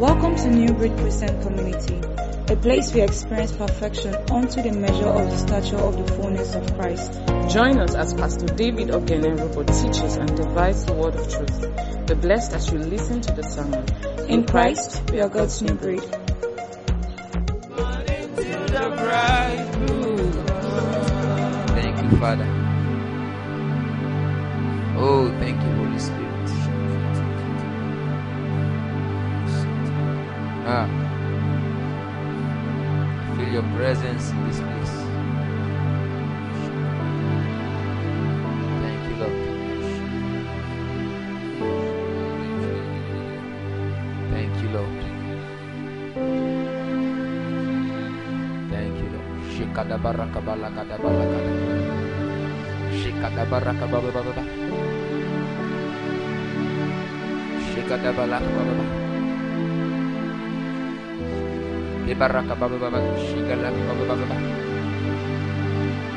Welcome to New Breed Christian Community, a place we experience perfection unto the measure of the stature of the fullness of Christ. Join us as Pastor David Ogenerobo teaches and divides the word of truth. Be blessed as you listen to the sermon. In Christ, we are God's new breed. Thank you, Father. Oh, thank Ah. I feel your presence in this place. Thank you, Lord. Thank you, Lord. Thank you, Lord. Shikada baraka balakada balakada. Shikada baraka baba baba baba. Shikada Ibaraka baba baba. Shigala baba baba.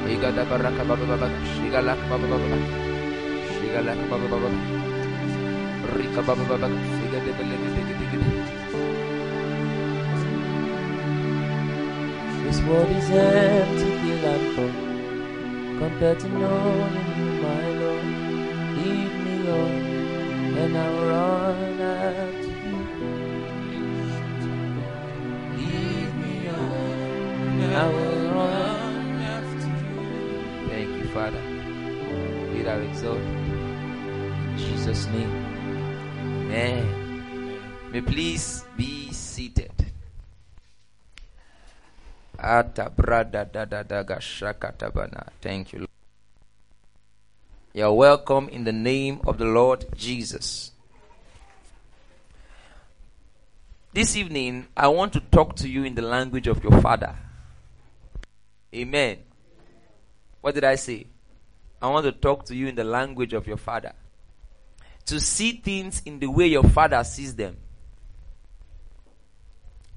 Igada baraka baba baba. Shigala baba baba baba. Shigala baba baba. Rika baba baba. Sigade belede digi digi. This world is empty, feel full compared to knowing you, my Lord. Lead me on, and I'll run after I will run after you. Thank you, Father. Be thou exalted. In Jesus' name. Amen. May please be seated. Thank you. Lord. You are welcome in the name of the Lord Jesus. This evening, I want to talk to you in the language of your father. Amen. What did I say? I want to talk to you in the language of your father. To see things in the way your father sees them.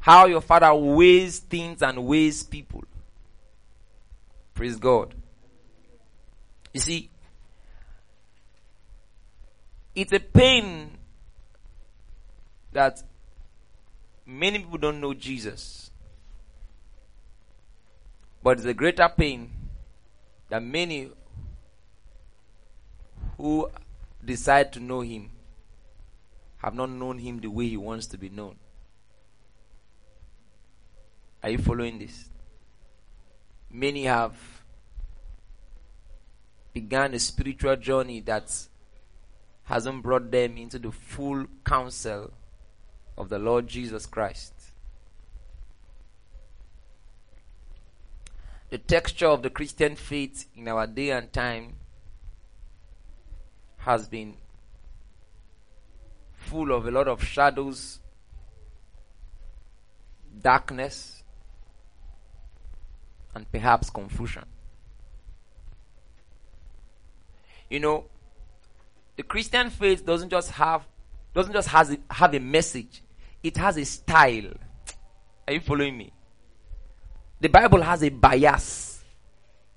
How your father weighs things and weighs people. Praise God. You see, it's a pain that many people don't know Jesus. But it's a greater pain that many who decide to know him have not known him the way he wants to be known. Are you following this? Many have begun a spiritual journey that hasn't brought them into the full counsel of the Lord Jesus Christ. The texture of the Christian faith in our day and time has been full of a lot of shadows, darkness, and perhaps confusion. You know, the Christian faith doesn't just have doesn't just has have a message; it has a style. Are you following me? The Bible has a bias.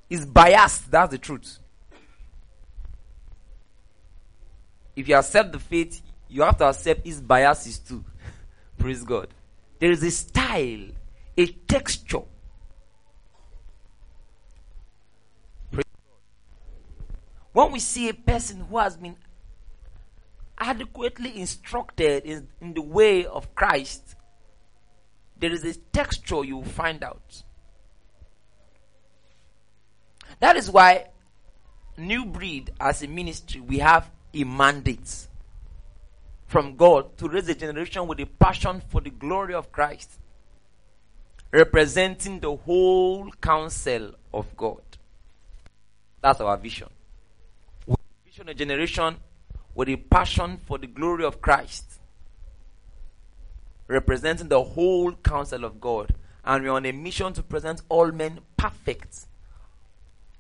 It's biased. That's the truth. If you accept the faith, you have to accept its biases too. Praise God. There is a style, a texture. When we see a person who has been adequately instructed in, in the way of Christ, there is a texture you will find out. That is why New Breed as a ministry, we have a mandate from God to raise a generation with a passion for the glory of Christ, representing the whole counsel of God. That's our vision. We vision a generation with a passion for the glory of Christ, representing the whole counsel of God, and we're on a mission to present all men perfect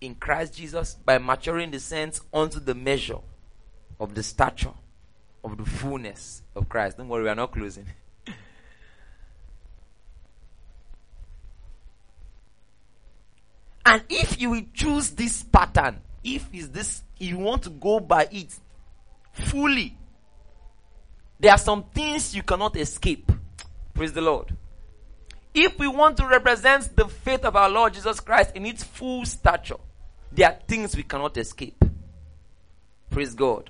in Christ Jesus by maturing the saints unto the measure of the stature of the fullness of Christ. Don't worry, we are not closing. and if you will choose this pattern, if is this you want to go by it fully, there are some things you cannot escape. Praise the Lord. If we want to represent the faith of our Lord Jesus Christ in its full stature, there are things we cannot escape. Praise God.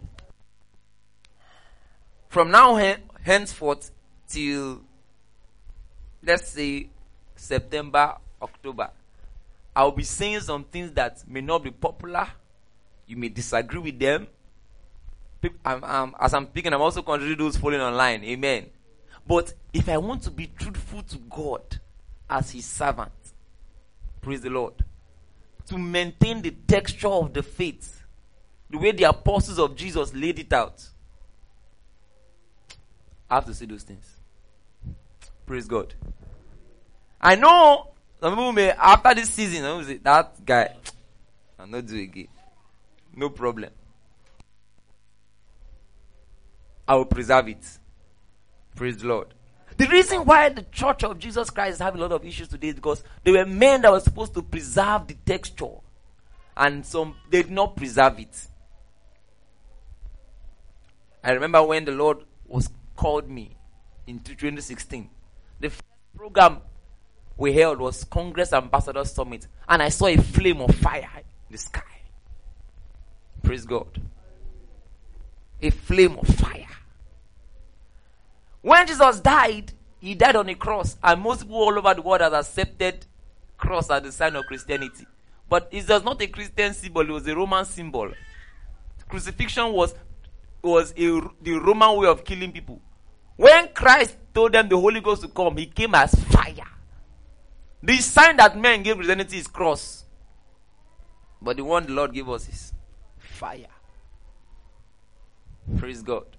From now hen- henceforth till, let's say, September, October, I'll be saying some things that may not be popular. You may disagree with them. I'm- I'm- as I'm speaking, I'm also considering those following online. Amen. But if I want to be truthful to God as His servant, praise the Lord, to maintain the texture of the faith, the way the apostles of Jesus laid it out, I have to say those things. Praise God. I know some people may, after this season, say, that guy, I'll not do again. No problem. I will preserve it. Praise the Lord. The reason why the church of Jesus Christ is having a lot of issues today is because they were men that were supposed to preserve the texture. And some they did not preserve it. I remember when the Lord was called me in 2016. The first program we held was Congress Ambassador Summit, and I saw a flame of fire in the sky. Praise God. A flame of fire. When Jesus died, he died on a cross, and most people all over the world have accepted cross as the sign of Christianity. But it was not a Christian symbol; it was a Roman symbol. Crucifixion was was a, the Roman way of killing people. When Christ told them the Holy Ghost to come, he came as fire. The sign that men gave Christianity is cross, but the one the Lord gave us is fire. Praise God.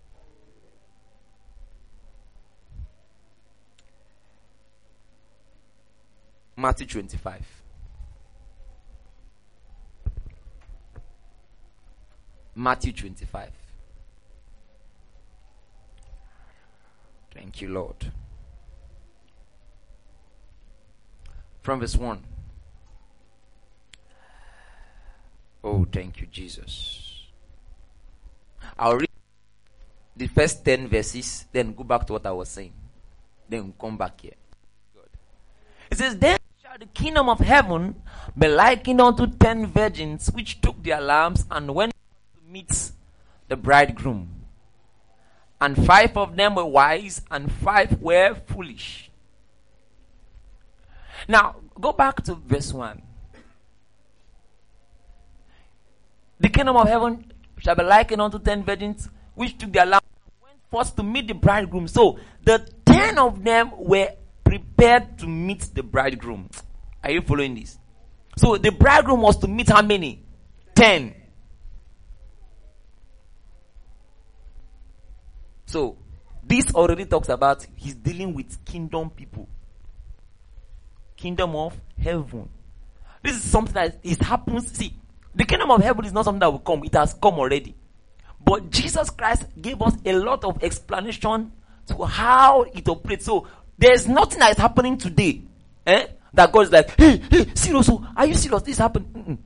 Matthew 25. Matthew 25. Thank you, Lord. From verse 1. Oh, thank you, Jesus. I'll read the first 10 verses, then go back to what I was saying. Then come back here. It says, Then the kingdom of heaven be likened unto ten virgins which took their lamps and went to meet the bridegroom. And five of them were wise, and five were foolish. Now, go back to verse 1. The kingdom of heaven shall be likened unto ten virgins which took their lamps and went forth to meet the bridegroom. So, the ten of them were prepared to meet the bridegroom. Are you following this? So, the bridegroom was to meet how many? Ten. So, this already talks about he's dealing with kingdom people. Kingdom of heaven. This is something that is happens. See, the kingdom of heaven is not something that will come, it has come already. But Jesus Christ gave us a lot of explanation to how it operates. So there's nothing that is happening today. Eh? That God is like, hey, hey, serious, oh, are you serious? This happened. Mm-mm.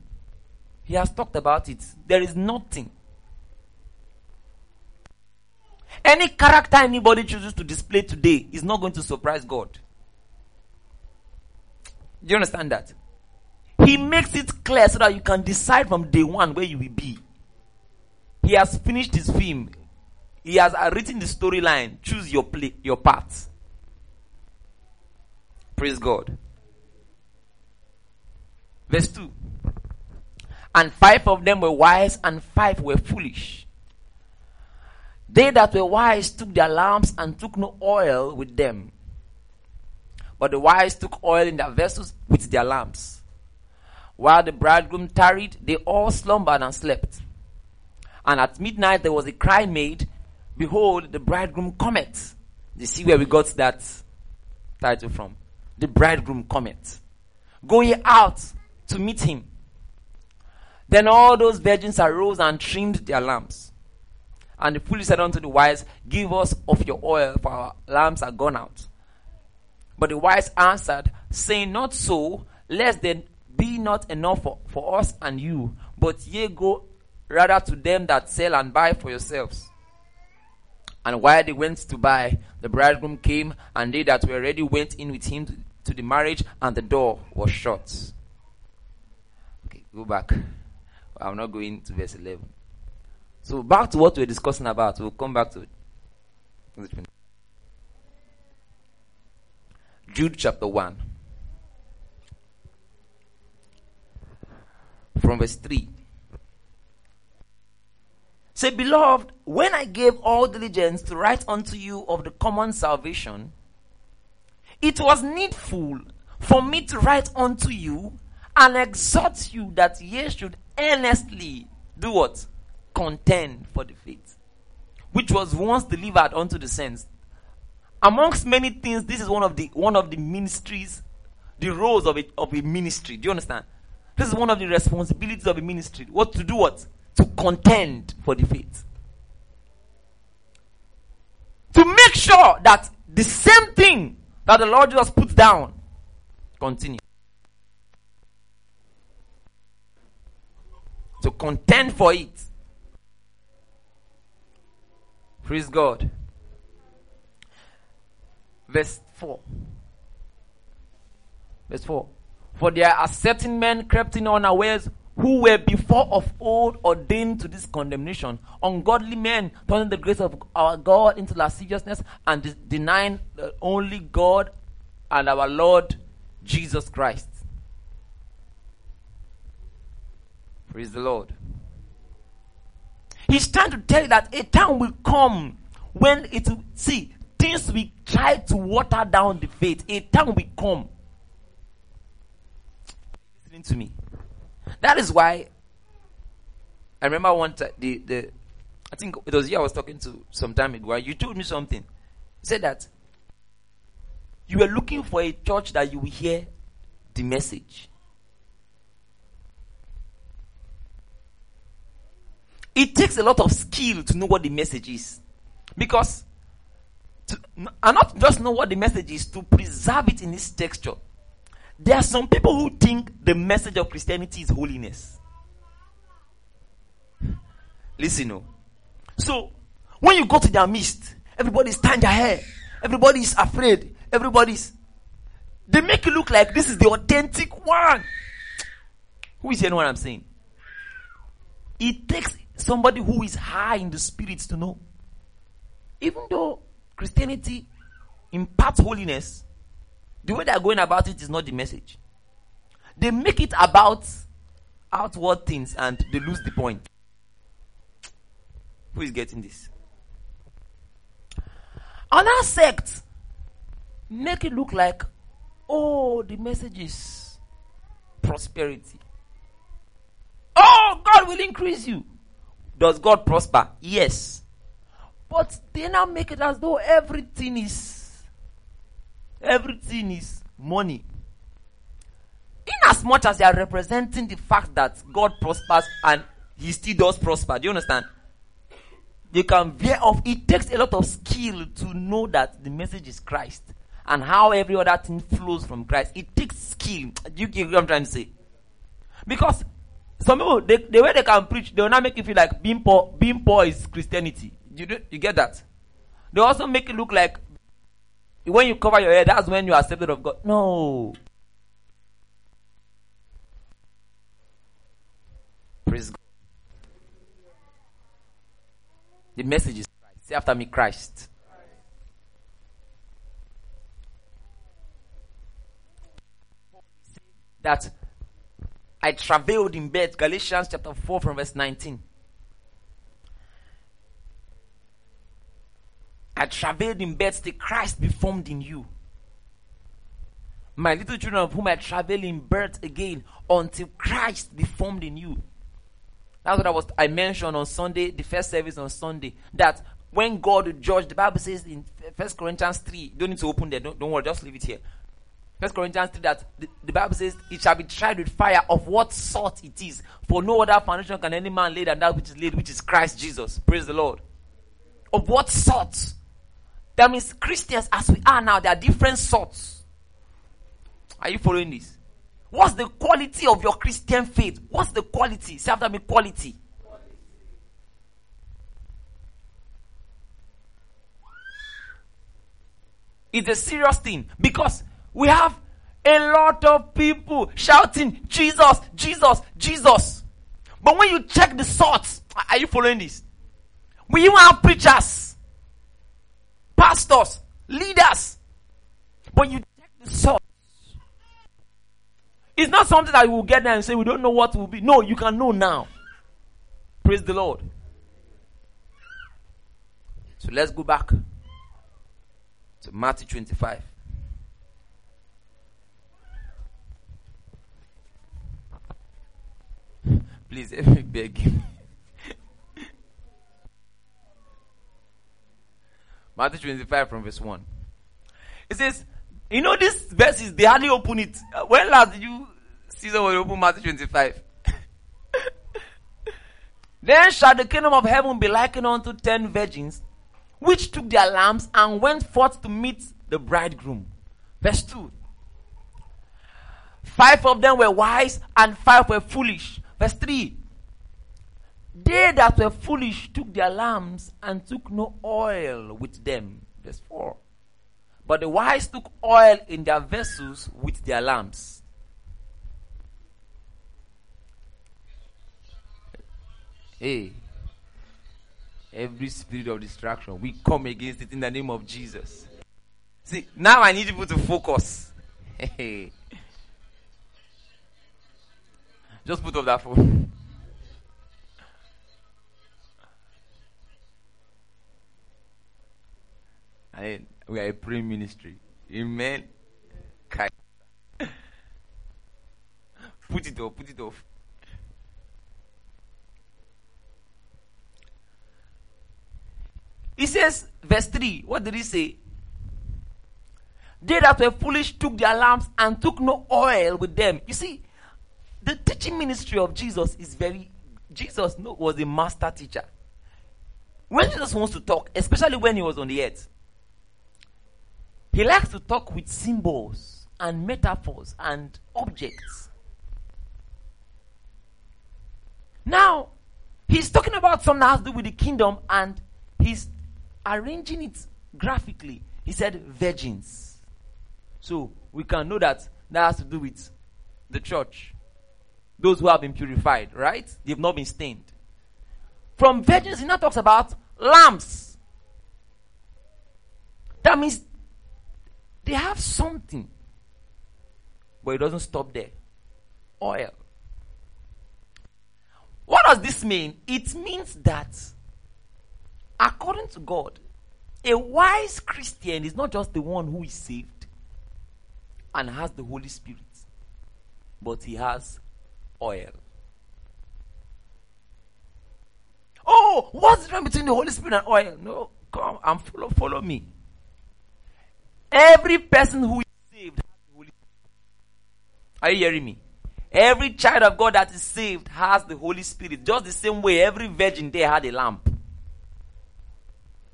He has talked about it. There is nothing. Any character anybody chooses to display today is not going to surprise God. Do you understand that? He makes it clear so that you can decide from day one where you will be. He has finished his film. He has written the storyline. Choose your play, your part. Praise God. Verse 2. And five of them were wise, and five were foolish. They that were wise took their lamps and took no oil with them. But the wise took oil in their vessels with their lamps. While the bridegroom tarried, they all slumbered and slept. And at midnight there was a cry made, Behold, the bridegroom cometh. You see where we got that title from. The bridegroom cometh. Go ye out to meet him. Then all those virgins arose and trimmed their lamps. And the foolish said unto the wise, Give us of your oil, for our lamps are gone out. But the wise answered, saying, Not so, lest there be not enough for, for us and you, but ye go rather to them that sell and buy for yourselves. And while they went to buy, the bridegroom came, and they that were ready went in with him to, the marriage, and the door was shut. Okay, go back. I'm not going to verse 11. So, back to what we're discussing about. We'll come back to it. Jude chapter 1. From verse 3. Say, beloved, when I gave all diligence to write unto you of the common salvation, it was needful for me to write unto you and exhort you that ye should earnestly do what? Contend for the faith, which was once delivered unto the saints. Amongst many things, this is one of the one of the ministries, the roles of a of a ministry. Do you understand? This is one of the responsibilities of a ministry. What to do what? To contend for the faith. To make sure that the same thing that the Lord Jesus put down continue. To contend for it. Praise God. Verse 4. Verse 4. For there are certain men crept in unawares who were before of old ordained to this condemnation, ungodly men turning the grace of our God into lasciviousness and de- denying the only God and our Lord Jesus Christ. Praise the Lord. He's trying to tell you that a time will come when it will see things we try to water down the faith. A time will come. Listening to me. That is why I remember one time the, the I think it was you I was talking to some time ago. You told me something. You said that you were looking for a church that you will hear the message. It takes a lot of skill to know what the message is. Because, to, and not just know what the message is, to preserve it in its texture. There are some people who think the message of Christianity is holiness. Listen, no. So, when you go to their midst, everybody stand their hair. Everybody is afraid. Everybody's. They make you look like this is the authentic one. Who is hearing what I'm saying? It takes somebody who is high in the spirits to know. Even though Christianity imparts holiness, the way they are going about it is not the message. They make it about outward things and they lose the point. Who is getting this? Another sect make it look like, oh, the message is prosperity. Oh, God will increase you. Does God prosper? Yes. But they now make it as though everything is Everything is money. In as much as they are representing the fact that God prospers and He still does prosper, do you understand? You can veer off. It takes a lot of skill to know that the message is Christ and how every other thing flows from Christ. It takes skill. Do you get what I'm trying to say? Because some people, they, the way they can preach, they will not make you feel like being poor, being poor is Christianity. You, you get that? They also make it look like when you cover your head, that's when you are accepted of God. No. Praise God. The message is Christ. Say after me, Christ. That I traveled in bed. Galatians chapter 4 from verse 19. I travailed in birth till Christ be formed in you. My little children of whom I travail in birth again until Christ be formed in you. That's what I was I mentioned on Sunday, the first service on Sunday, that when God judged, the Bible says in First Corinthians 3, don't need to open there, don't, don't worry, just leave it here. First Corinthians 3 that the, the, Bible says it shall be tried with fire of what sort it is. For no other foundation can any man lay than that which is laid, which is Christ Jesus. Praise the Lord. Of what sort? That means Christians, as we are now, there are different sorts. Are you following this? What's the quality of your Christian faith? What's the quality? Say after me, quality. It's a serious thing because we have a lot of people shouting, Jesus, Jesus, Jesus. But when you check the source, are you following this? We even have preachers, pastors, leaders. But you check the source. It's not something that you will get there and say, we don't know what will be. No, you can know now. Praise the Lord. So let's go back to Matthew 25. Please, let me beg you. Matthew 25 from verse 1. It says, you know, this verse is, they hardly open it. Uh, When last did you see someone open Matthew 25? then shall the kingdom of heaven be likened unto ten virgins, which took their lamps and went forth to meet the bridegroom. Verse 2. Five of them were wise and five were foolish. Verse 3. They that were foolish took their lamps and took no oil with them. Verse 4. But the wise took oil in their vessels with their lamps. Hey. Every spirit of distraction, we come against it in the name of Jesus. See, now I need people to focus. Hey. Just put up that phone. Mean, we are a praying ministry. Amen. Put it off, put it off. He says, verse 3, what did he say? They that were foolish took their lamps and took no oil with them. You see, the teaching ministry of Jesus is very. Jesus was a master teacher. When Jesus wants to talk, especially when he was on the earth, he likes to talk with symbols and metaphors and objects. Now, he's talking about something that has to do with the kingdom and he's arranging it graphically. He said virgins. So we can know that that has to do with the church. Those who have been purified, right? They've not been stained. From virgins, he now talks about lambs. That means they have something. But it doesn't stop there. Oil. What does this mean? It means that, according to God, a wise Christian is not just the one who is saved and has the Holy Spirit, but he has oil. Oh, what's the difference between the Holy Spirit and oil? No, come and follow, follow me. Every person who is saved has the Holy Spirit. Are you hearing me? Every child of God that is saved has the Holy Spirit. Just the same way every virgin there had a lamp.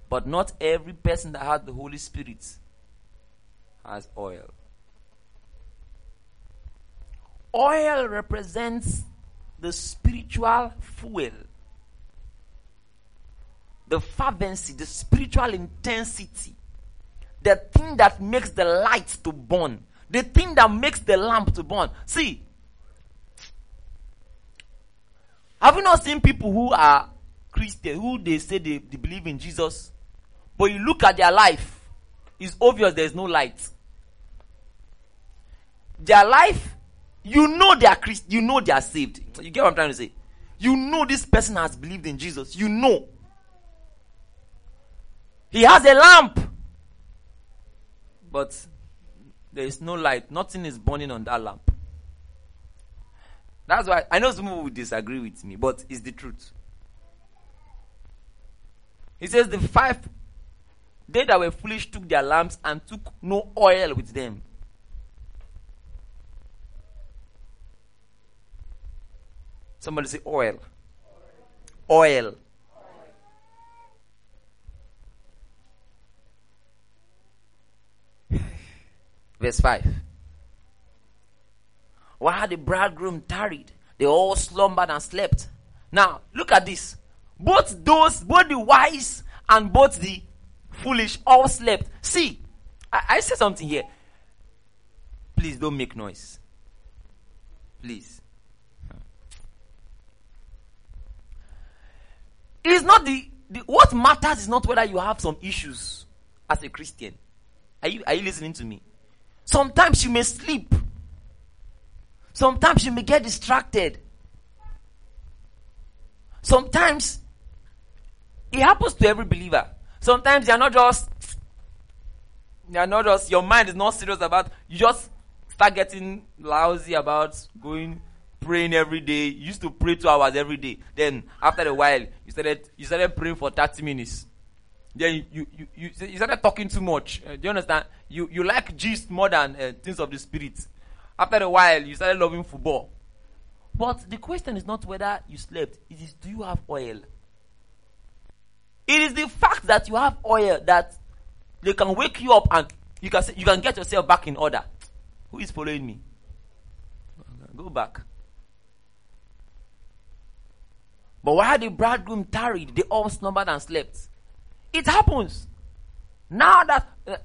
But not every person that has the Holy Spirit has oil. Oil represents the spiritual fuel, the fervency, the spiritual intensity, the thing that makes the light to burn, the thing that makes the lamp to burn. See, have you not seen people who are Christian, who they say they, they believe in Jesus, but you look at their life, it's obvious there's no light. Their life you know they are Christ. You know they are saved. You get what I'm trying to say? You know this person has believed in Jesus. You know. He has a lamp. But there is no light. Nothing is burning on that lamp. That's why I know some people will disagree with me, but it's the truth. He says the five they that were foolish took their lamps and took no oil with them. Somebody say oil. Oil. Verse 5. While the bridegroom tarried, they all slumbered and slept. Now, look at this. Both those, both the wise and both the foolish all slept. See, I, I say something here. Please don't make noise. Please. It is not the, the what matters is not whether you have some issues as a Christian. Are you are you listening to me? Sometimes you may sleep. Sometimes you may get distracted. Sometimes it happens to every believer. Sometimes you're not just you're not just your mind is not serious about you just start getting lousy about going praying every day. You used to pray two hours every day. Then after a while you started you started praying for 30 minutes. Then you you, you, you started talking too much. Uh, do you understand? You you like gist more than uh, things of the spirit. After a while you started loving football. But the question is not whether you slept. It is do you have oil? It is the fact that you have oil that they can wake you up and you can you can get yourself back in order. Who is following me? Go back. But while the bridegroom tarried, they all slumbered and slept. It happens. Now that uh,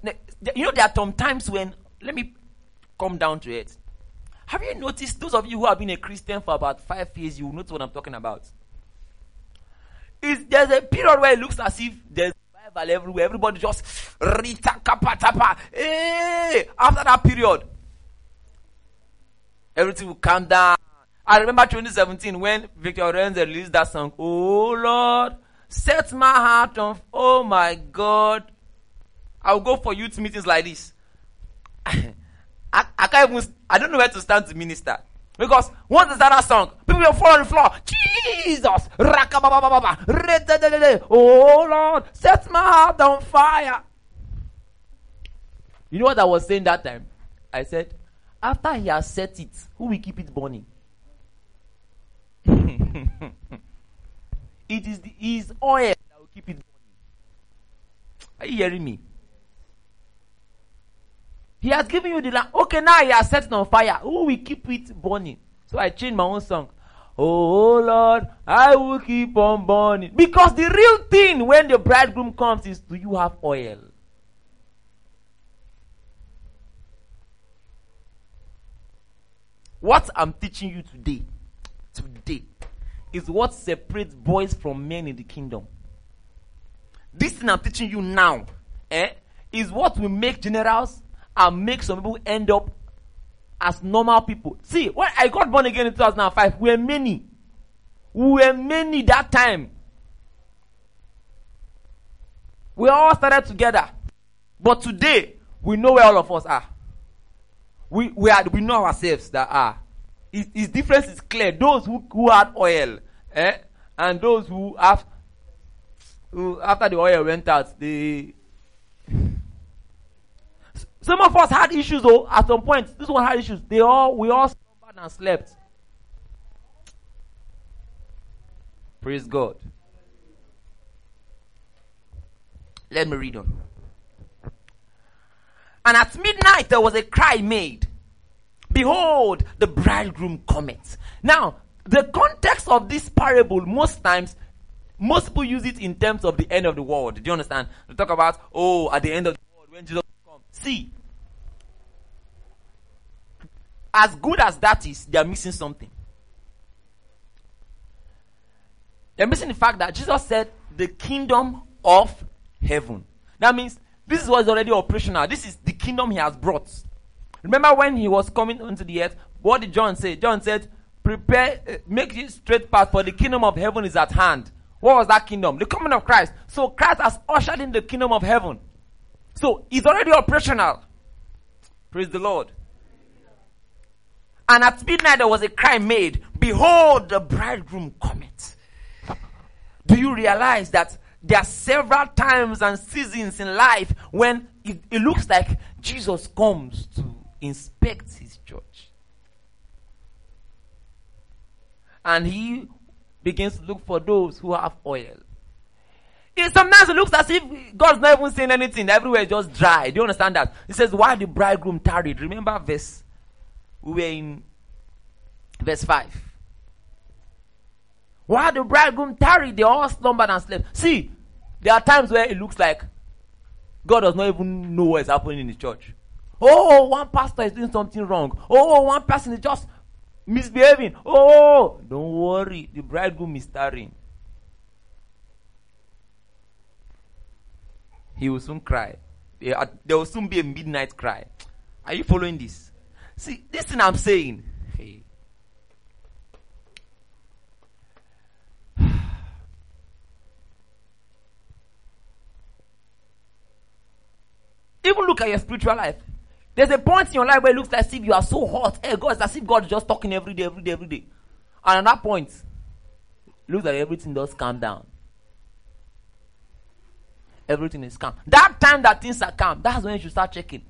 you know, there are some times when let me come down to it. Have you noticed those of you who have been a Christian for about five years? you notice what I'm talking about. Is there's a period where it looks as if there's Bible everywhere. Everybody just rita kapa tapa. Hey! After that period, everything will calm down. I remember 2017 when Victoria Orenze released that song. Oh Lord, set my heart on. Oh my God, I'll go for youth meetings like this. I, I can't even. I don't know where to stand to minister. Because once they start that song, people will fall on the floor. Jesus! Oh Lord, set my heart on fire. You know what I was saying that time? I said, after he has set it, who will keep it burning? It is the, his oil that will keep it burning. Are you hearing me? He has given you the land. Okay, now he has set it on fire. Who will keep it burning? So I changed my own song. Oh Lord, I will keep on burning. Because the real thing when the bridegroom comes is do you have oil? What I'm teaching you today, is what separates boys from men in the kingdom. This thing I'm teaching you now, eh, is what will make generals and make some people end up as normal people. See, when I got born again in 2005, we were many. We were many that time. We all started together. But today, we know where all of us are. We, we, are, we know ourselves that are. His, its difference is clear. Those who, who had oil, eh, and those who have, who after the oil went out, they some of us had issues though at some point. This one had issues. They all we all slumbered and slept. Praise God. Let me read on. And at midnight there was a cry made. Behold, the bridegroom cometh. Now, the context of this parable, most times, most people use it in terms of the end of the world. Do you understand? They talk about, oh, at the end of the world, when Jesus comes. See, as good as that is, they are missing something. They're missing the fact that Jesus said, the kingdom of heaven. That means this is what's already operational. This is the kingdom he has brought. Remember when he was coming onto the earth? What did John say? John said, Prepare, uh, make it straight path, for the kingdom of heaven is at hand. What was that kingdom? The coming of Christ. So Christ has ushered in the kingdom of heaven. So it's already operational. Praise the Lord. And at midnight there was a cry made, Behold, the bridegroom cometh. Do you realize that there are several times and seasons in life when it, it looks like Jesus comes to inspect his church? And he begins to look for those who have oil. It, sometimes it looks as if God's not even saying anything. Everywhere is just dry. Do you understand that? He says, Why the bridegroom tarried? Remember verse we were in verse 5. Why the bridegroom tarried, they all slumbered and slept. See, there are times where it looks like God does not even know what is happening in the church. Oh, one pastor is doing something wrong. Oh, one person is just misbehaving. Oh, don't worry. The bridegroom is tarrying. He will soon cry. There there will soon be a midnight cry. Are you following this? See, this thing I'm saying. Hey. Even look at your spiritual life. There's a point in your life where it looks as if you are so hot. Hey, God, it's as if God is just talking every day, every day, every day. And at that point, looks like everything does calm down. Everything is calm. That time that things are calm, that's when you should start checking.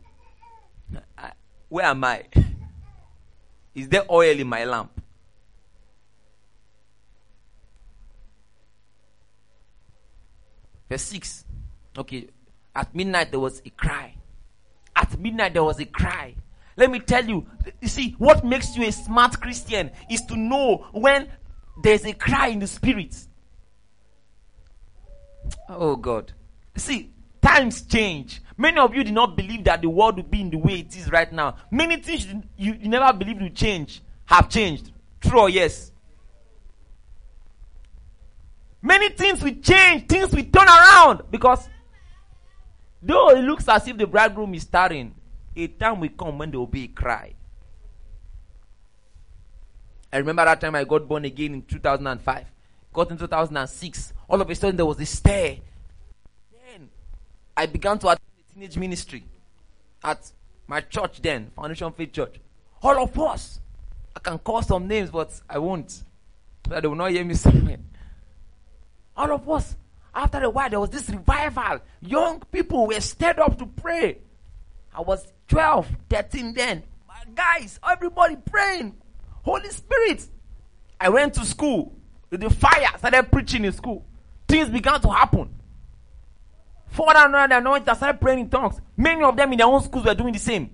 Where am I? Is there oil in my lamp? Verse 6. Okay. At midnight there was a cry. At midnight there was a cry. Let me tell you, you see, what makes you a smart Christian is to know when there's a cry in the spirit. Oh God. See, times change. Many of you did not believe that the world would be in the way it is right now. Many things you, you never believed would change have changed. True or yes? Many things will change, things will turn around because though it looks as if the bridegroom is starting, a time will come when there will be a cry. I remember that time I got born again in 2005. Got in 2006. All of a sudden there was a stir. Then I began to attend the teenage ministry at my church then, Foundation Faith Church. All of us. I can call some names, but I won't. So they will not hear me somewhere. All of us. After a while, there was this revival. Young people were stirred up to pray. I was 12, 13 then. Guys, everybody praying. Holy Spirit. I went to school. The fire, started preaching in school. Things began to happen. And the anointed started praying in tongues. Many of them in their own schools were doing the same.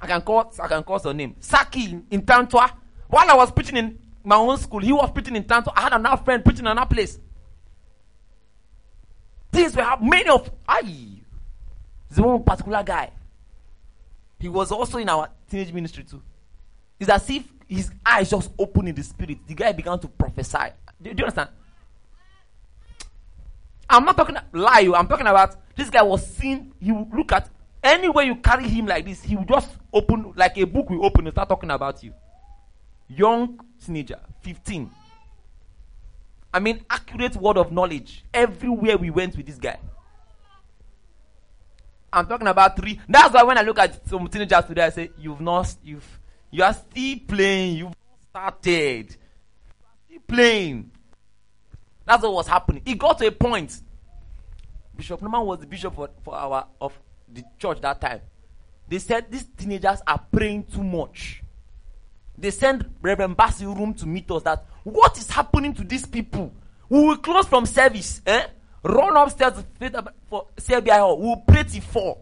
I can call I can call some name. Saki in, in Tantua. While I was preaching in my own school, he was preaching in Tantua. I had another friend preaching in another place. Things were happening. Many of I the one particular guy. He was also in our teenage ministry too. It's as if his eyes just opened in the spirit. The guy began to prophesy. Do, do you understand? I'm not talking lie. I'm talking about this guy was seen. He would look at anywhere you carry him like this, he would just open like a book will open and start talking about you. Young teenager, 15. I mean, accurate word of knowledge everywhere we went with this guy. I'm talking about three. That's why when I look at some teenagers today, I say, "You've not, you've, you are still playing. You've started. Still playing." That's what was happening. It got to a point. Bishop Norman was the bishop for, for our of the church that time. They said these teenagers are praying too much. They sent Reverend Basil room to meet us that what is happening to these people? We will close from service, eh? Run upstairs for CBI hall. We will pray till four.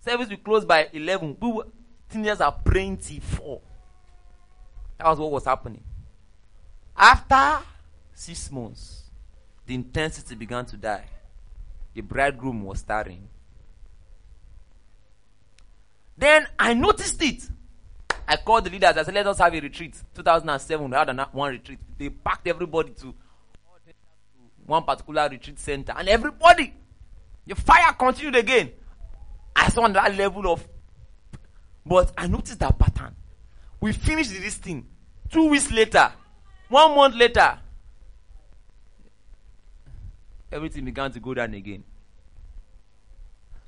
Service will close by eleven. We will, teenagers are praying till four. That was what was happening. After six months, the intensity began to die. The bridegroom was starting. Then I noticed it. I called the leaders. I said, let us have a retreat. 2007, we had one retreat. They packed everybody to one particular retreat center. And everybody, the fire continued again. I saw that level of. But I noticed that pattern. We finished this thing. Two weeks later, one month later, everything began to go down again.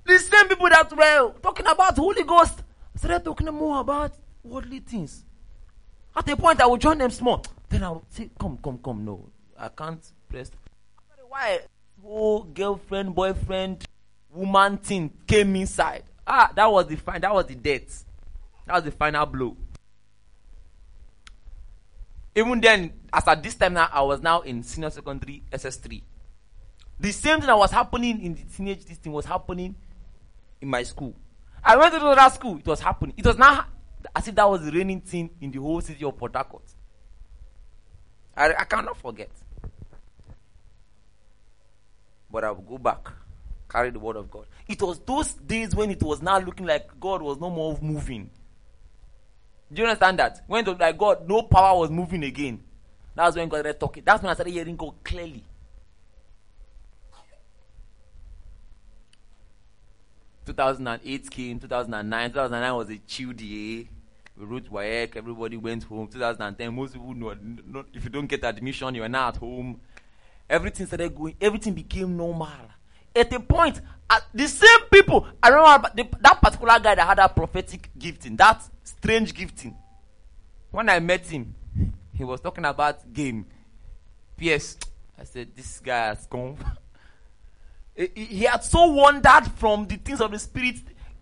The same people that were talking about Holy Ghost started talking more about worldly things. At a point, I will join them small. Then I will say, Come, come, come. No, I can't press. After a while, whole girlfriend, boyfriend, woman thing came inside. Ah, that was the fine. That was the death. That was the final blow. Even then, as at this time now, I was now in senior secondary SS3. The same thing that was happening in the teenage this thing was happening in my school. I went to another school, it was happening. It was not as if that was the reigning thing in the whole city of Port Harcourt. I, I cannot forget. but I'll go back, carry the word of God. It was those days when it was now looking like God was no more moving. Do you understand that? When it was like God, no power was moving again. That's when God started talking. That's when I started hearing God clearly. 2008 came, 2009. 2009 was a chill year. We wrote WAEC, everybody went home. 2010, most people know, not, if you don't get admission, you are not at home. Everything started going, everything became normal. At a point, at the same people, I remember the, that particular guy that had that prophetic gifting, that strange gifting. When I met him, he was talking about game. PS, I said, this guy has gone. he, had so wandered from the things of the spirit.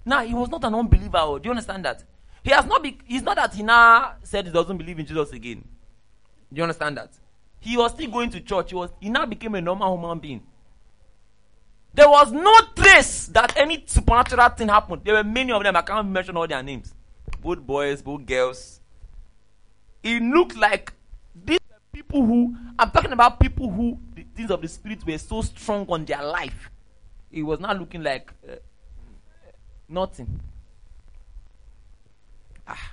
Now he was not an unbeliever. oh. Do you understand that? He has not. Be, it's not that he now said he doesn't believe in Jesus again. Do you understand that? He was still going to church. He was. He now became a normal human being. There was no trace that any supernatural thing happened. There were many of them. I can't mention all their names. Both boys, both girls. It looked like these people who. I'm talking about people who things of the spirit were so strong on their life. It was not looking like uh, nothing. Ah.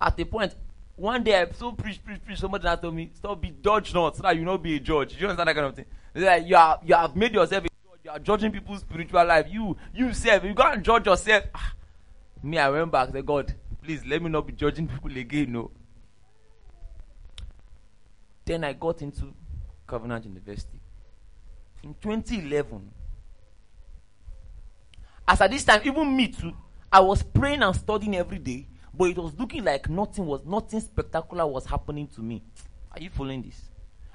At a point, one day I so preach, preach, preach. Somebody told me, "Stop be judge not, so that you not be a judge." Do you understand that kind of thing? Like you are, you have made yourself a judge. You are judging people's spiritual life. You, you yourself, you and judge yourself. Ah. Me, I went back. Said, God, please let me not be judging people again. No. Then I got into Covenant University in 2011. As at this time, even me too, I was praying and studying every day, but it was looking like nothing was nothing spectacular was happening to me. Are you following this?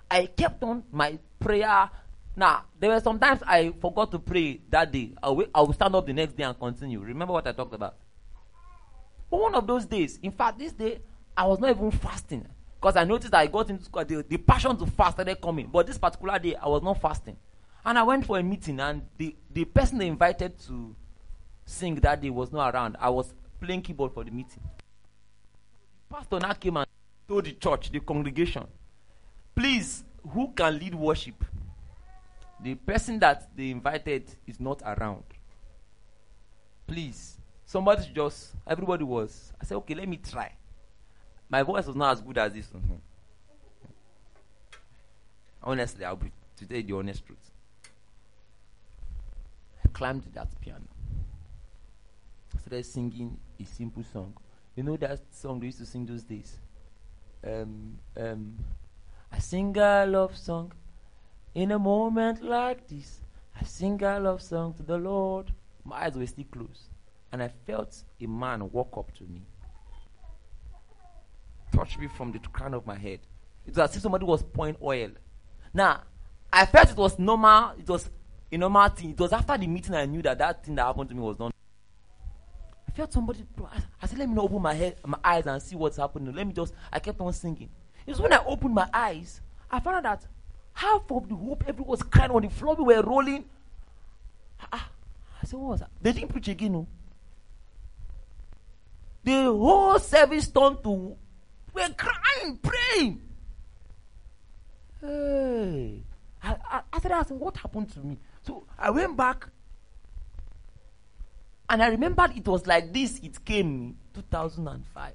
I kept on my prayer. Now, there were sometimes I forgot to pray that day. I will, I will stand up the next day and continue. Remember what I talked about? But one of those days, in fact, this day, I was not even fasting. Because I noticed that I got into school, the, the passion to fast started coming. But this particular day, I was not fasting. And I went for a meeting, and the, the person they invited to sing that day was not around. I was playing keyboard for the meeting. The pastor now came and told the church, the congregation, please, who can lead worship? The person that they invited is not around. Please, somebody just, everybody was. I said, okay, let me try. My voice was not as good as this one. Honestly, I'll be to tell you the honest truth. I climbed that piano. Started singing a simple song. You know that song they used to sing those days? Um, um, I sing a love song in a moment like this. I sing a love song to the Lord. My eyes were still closed. And I felt a man walk up to me, touch me from the crown of my head. It was as if somebody was pouring oil. Now, I felt it was normal. It was a normal thing. It was after the meeting I knew that that thing that happened to me was not. I felt somebody. I, I said, "Let me not open my head, my eyes, and see what's happening. Let me just." I kept on singing. It was when I opened my eyes, I found out that half of the hope, everyone was crying on the floor. We were rolling. Ah, I said, "What was that?" They didn't preach again. No. The whole service turned to we're crying, praying. Hey. I, I, I asking, what happened to me? So I went back and I remembered it was like this, it came in 2005.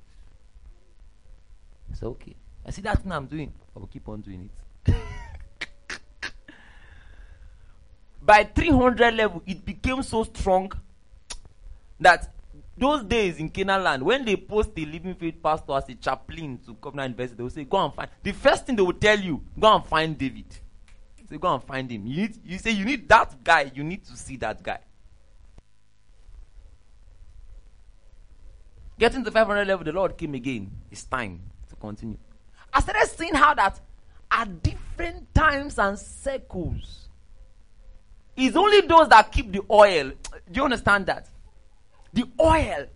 I said, okay. I see that thing I'm doing. I will keep on doing it. By 300 level, it became so strong that those days in Canaan land, when they post a living faith pastor as a chaplain to Covenant University, they will say, Go and find. The first thing they will tell you, go and find David. Say, Go and find him. You, need, you say, You need that guy. You need to see that guy. Getting to 500 level, the Lord came again. It's time to continue. I started seeing how that at different times and circles, it's only those that keep the oil. Do you understand that? The oil.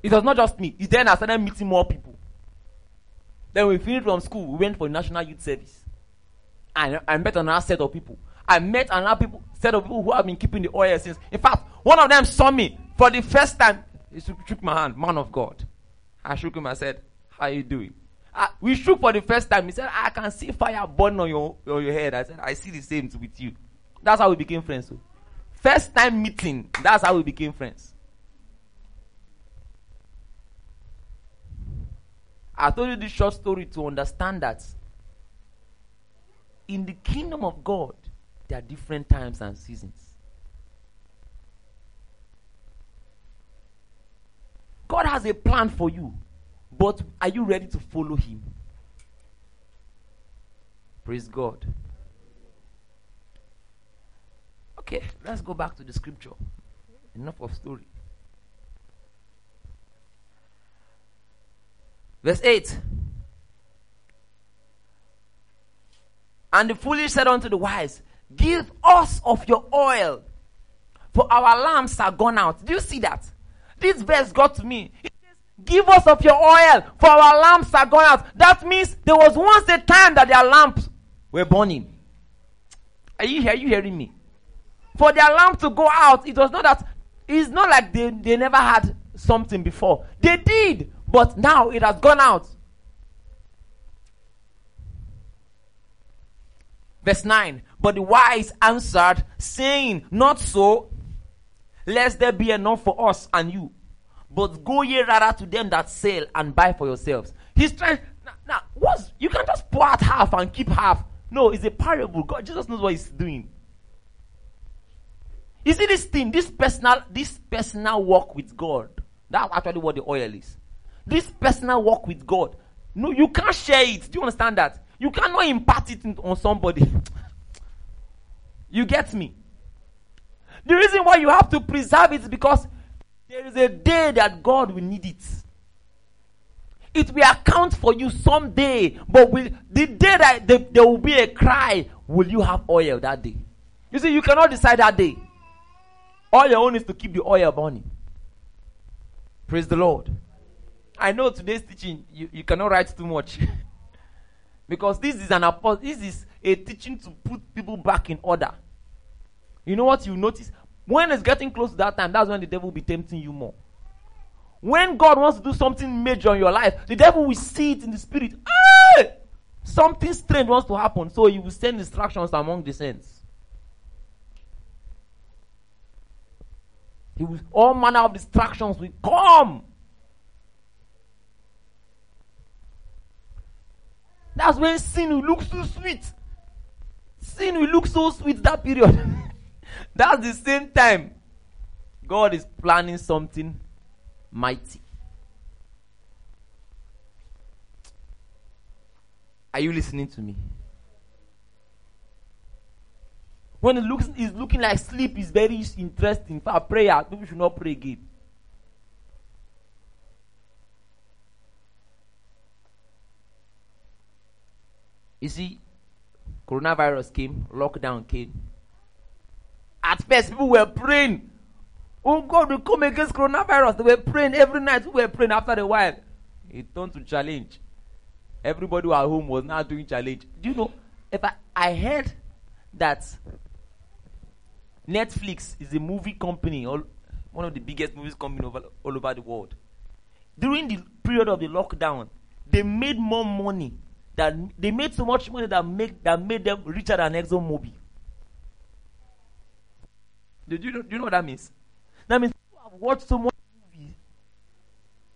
It was not just me. It's then I started meeting more people. Then we finished from school, we went for national youth service. And I met another set of people. I met another people, set of people who have been keeping the oil since. In fact, one of them saw me for the first time. He shook my hand, man of God. I shook him. I said, "How you doing?" uh, we shook for the first time. He said, I can see fire burn on your, on your head. I said, I see the same with you. That's how we became friends. So. First time meeting, that's how we became friends. I told you this short story to understand that in the kingdom of God, there are different times and seasons. God has a plan for you, but are you ready to follow Him? Praise God. Okay, let's go back to the scripture. Enough of story. Verse 8. And the foolish said unto the wise, Give us of your oil, for our lamps are gone out. Do you see that? This verse got to me. It says, Give us of your oil, for our lamps are gone out. That means there was once a time that their lamps were burning. Are you, are you hearing me? For their lamp to go out, it was not that, it's not like they, they never had something before. They did, but now it has gone out. Verse 9. But the wise answered, saying, Not so, lest there be enough for us and you. But go ye rather to them that sell and buy for yourselves. He's trying. Now, now what's, you can't just pour out half and keep half. No, it's a parable. God Jesus knows what he's doing. You see this thing, this personal, this personal walk with God. That's actually what the oil is. This personal walk with God. No, you can't share it. Do you understand that? You cannot impart it on somebody. you get me? The reason why you have to preserve it is because there is a day that God will need it. It will account for you someday, but will, the day that the, there will be a cry, will you have oil that day? You see, you cannot decide that day. All your own is to keep the oil burning. Praise the Lord. I know today's teaching, you, you cannot write too much. because this is an apostle, this is a teaching to put people back in order. You know what you notice? When it's getting close to that time, that's when the devil will be tempting you more. When God wants to do something major in your life, the devil will see it in the spirit. Hey! Something strange wants to happen, so he will send instructions among the saints. He will, all manner of distractions will come. That's when sin will look so sweet. Sin will look so sweet that period. That's the same time God is planning something mighty. Are you listening to me? When it looks is looking like sleep is very interesting. For prayer, ah, people should not pray again. You see, coronavirus came, lockdown came. At first, people were praying. Oh God, we come against coronavirus. They were praying every night. We were praying after a while. It turned to challenge. Everybody at home was now doing challenge. Do you know? If I, I heard that Netflix is a movie company, all, one of the biggest movies company over, all over the world. During the period of the lockdown, they made more money that they made so much money that make that made them richer than Exxon Mobil. Do you do you know what that means? That means people have watched so much movies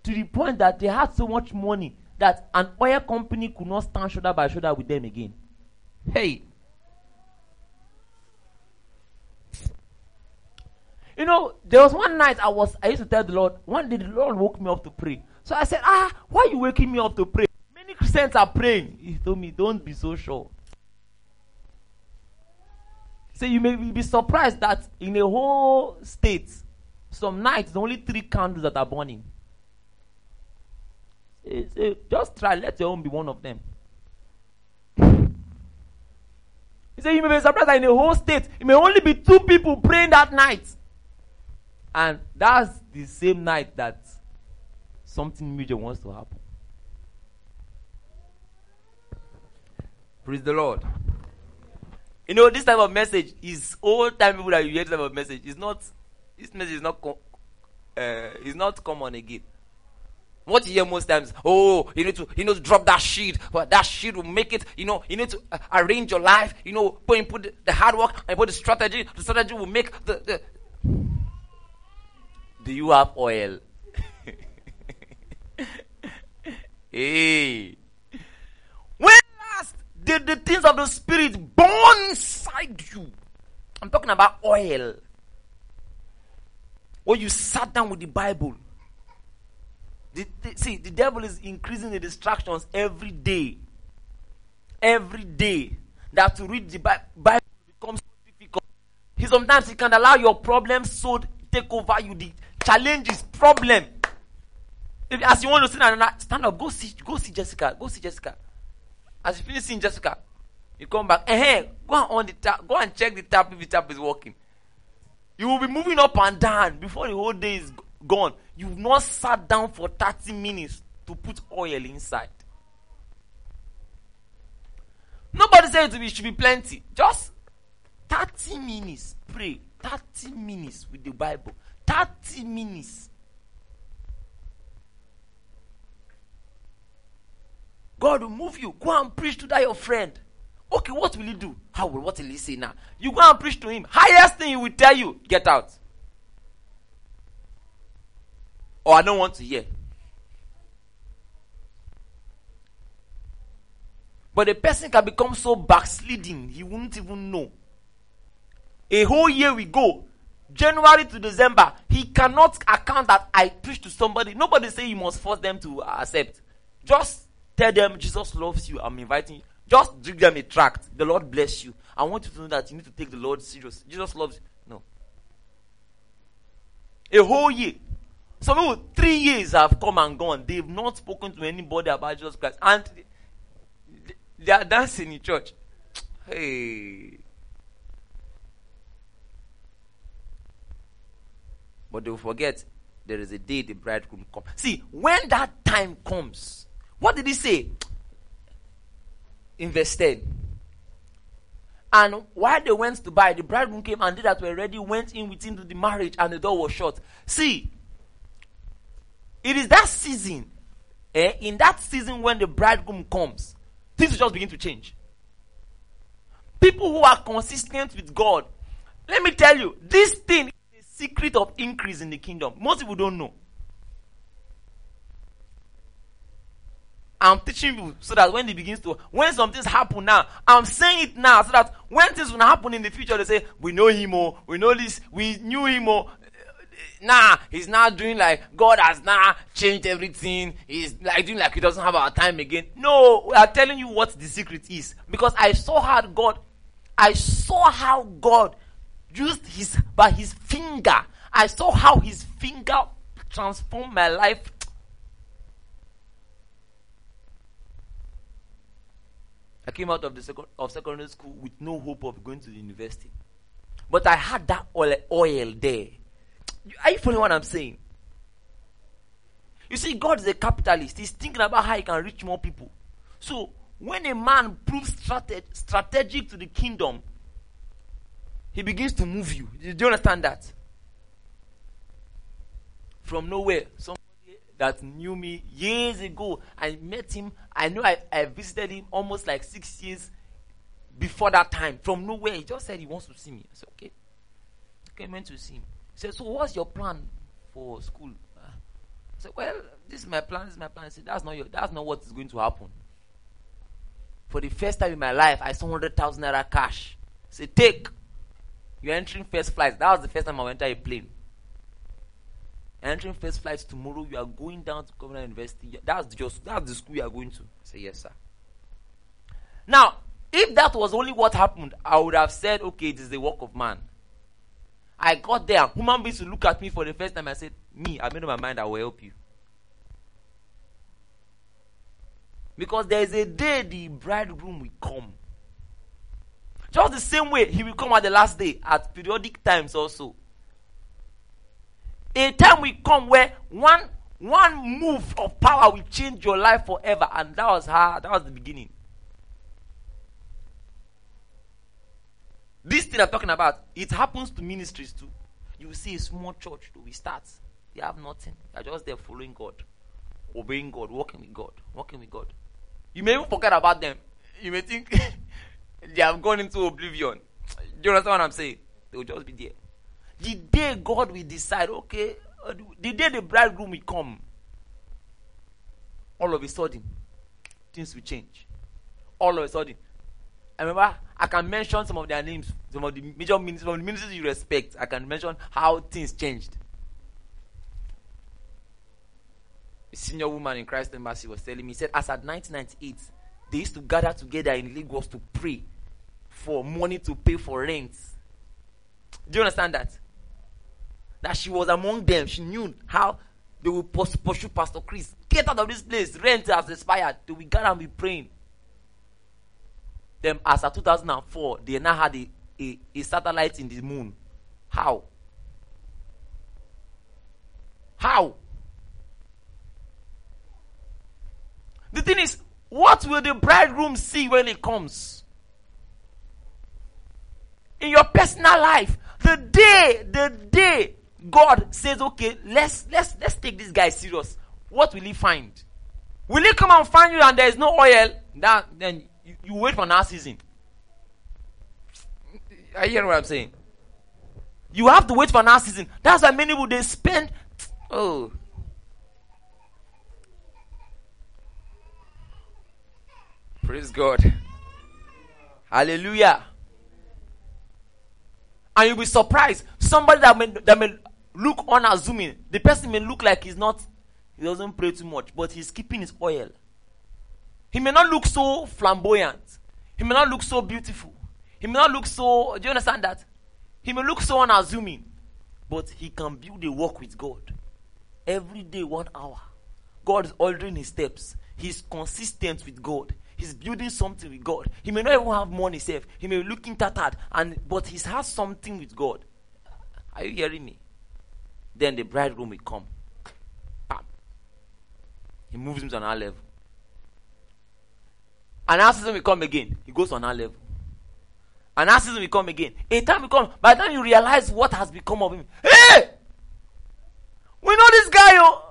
to the point that they had so much money that an oil company could not stand shoulder by shoulder with them again. Hey. You know, there was one night I was I used to tell the Lord, one day the Lord woke me up to pray. So I said, Ah, why are you waking me up to pray? Many Christians are praying. He told me, Don't be so sure. So you may be surprised that in a whole state, some nights, only three candles that are burning. Say, say, just try, let your own be one of them. He said, You may be surprised that in a whole state, it may only be two people praying that night. And that's the same night that something major wants to happen. Praise the Lord. You know, this type of message is old time people that you hear this type of message. It's not, this message is not, com- uh, is not common again. What you hear most times, oh, you need to, you know, drop that sheet, but that sheet will make it, you know, you need to uh, arrange your life, you know, put input the, the hard work and put the strategy. The strategy will make the Do you have oil? hey. When last did the things of the spirit burn inside you? I'm talking about oil. When you sat down with the Bible. The, the, see, the devil is increasing the distractions every day. Every day. That to read the Bible becomes difficult. He sometimes he can allow your problems so take over you. The challenge is problem. If, as you want to stand up, go see, go see Jessica, go see Jessica. As you finish seeing Jessica, you come back. Eh, go on the tap, go and check the tap if the tap is working. You will be moving up and down before the whole day is gone. You've not sat down for 30 minutes to put oil inside. Nobody said it should be plenty. Just 30 minutes. Pray. 30 minutes with the Bible. 30 minutes. God will move you. Go and preach to that your friend. Okay, what will he do? How will what will he say now? You go and preach to him. Highest thing he will tell you, get out. Or I don't want to hear. But a person can become so backsliding, he won't even know. A whole year we go, January to December, he cannot account that I preach to somebody. Nobody say you must force them to accept. Just tell them Jesus loves you. I'm inviting you. Just give them a tract. The Lord bless you. I want you to know that you need to take the Lord serious. Jesus loves you. No. A whole year. Some people, three years have come and gone. They've not spoken to anybody about Jesus Christ. And they are dancing in church. Hey. But they will forget there is a day the bridegroom comes. See, when that time comes, what did he say? In verse 10. And while they went to buy, the bridegroom came and they that were ready went in with him to the marriage, and the door was shut. See, it is that season, eh, in that season when the bridegroom comes, things just begin to change. People who are consistent with God, let me tell you, this thing secret of increase in the kingdom. Most people don't know. I'm teaching you so that when it begins to, when some things happen now, I'm saying it now so that when things will happen in the future, they say, we know him, oh, we know this, we knew him, oh. Nah, he's now doing like God has now changed everything. He's like doing like he doesn't have our time again. No, we are telling you what the secret is. Because I saw how God, I saw how God used his, by his finger, I saw how his finger transformed my life I came out of the second, of secondary school with no hope of going to the university. But I had that oil, oil there. Are you following what I'm saying? You see, God is a capitalist. He's thinking about how he can reach more people. So, when a man proves strate- strategic to the kingdom, he begins to move you. Do you understand that? From nowhere, somebody that knew me years ago, I met him I know I, I visited him almost like six years before that time. From nowhere, he just said he wants to see me. I said, okay. Okay, I meant to see him. He said, so what's your plan for school? Uh, I said, well, this is my plan, this is my plan. I said, that's not your, that's not what is going to happen. For the first time in my life, I saw 100,000 naira cash. Said, take. You're entering first flight. That was the first time I enter a plane entering first flight tomorrow. You are going down to Covenant University. That's just that's the school you are going to. say yes, sir. Now, if that was only what happened, I would have said, okay, it is the work of man. I got there. Human beings will look at me for the first time. I said, me, I made up my mind. I will help you. Because there is a day the bridegroom will come. Just the same way he will come at the last day at periodic times also a time will come where one one move of power will change your life forever and that was how that was the beginning this thing i'm talking about it happens to ministries too you see a small church we start they have nothing they're just there following god obeying God, walking with God, walking with God. You may even forget about them. You may think they have gone into oblivion. Do you understand what I'm saying? They will just be there. The day God will decide, okay, uh, the day the bridegroom will come, all of a sudden, things will change. All of a sudden. I remember I can mention some of their names, some of the major ministers, some of the ministers you respect. I can mention how things changed. A senior woman in Christ Embassy was telling me, he said, as at 1998, they used to gather together in Lagos to pray for money to pay for rent. Do you understand that? That she was among them. She knew how they will pursue Pastor Chris. Get out of this place. Rent has expired. They will gather and be praying. Then, as of 2004, they now had a, a, a satellite in the moon. How? How? The thing is, what will the bridegroom see when he comes? In your personal life, the day, the day God says, okay, let's let's let's take this guy serious. What will he find? Will he come and find you and there is no oil? That then you, you wait for another season. I hear what I'm saying. You have to wait for another season. That's why many people they spend. Oh, Praise God. Hallelujah. And you'll be surprised. Somebody that may, that may look unassuming, the person may look like he's not, he doesn't pray too much, but he's keeping his oil. He may not look so flamboyant. He may not look so beautiful. He may not look so, do you understand that? He may look so unassuming, but he can build a walk with God. Every day, one hour. God is ordering his steps. He's consistent with God he's building something with God. He may not even have money safe. He may be looking tattered, and but he has something with God. Are you hearing me? Then the bridegroom will come. Bam. He moves him to another level. Another season will come again. He goes to another level. Another season will come again. A time will come. By the time you realize what has become of him. Hey! We know this guy, oh.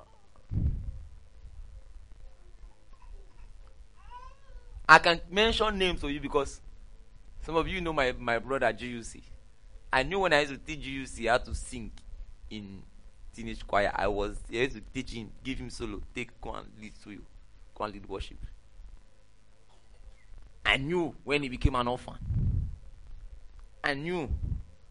I can mention names for you because some of you know my, my brother GUC. I knew when I used to teach GUC how to sing in teenage choir. I was I used to teach him, give him solo, take go and lead to you, go and lead worship. I knew when he became an orphan. I knew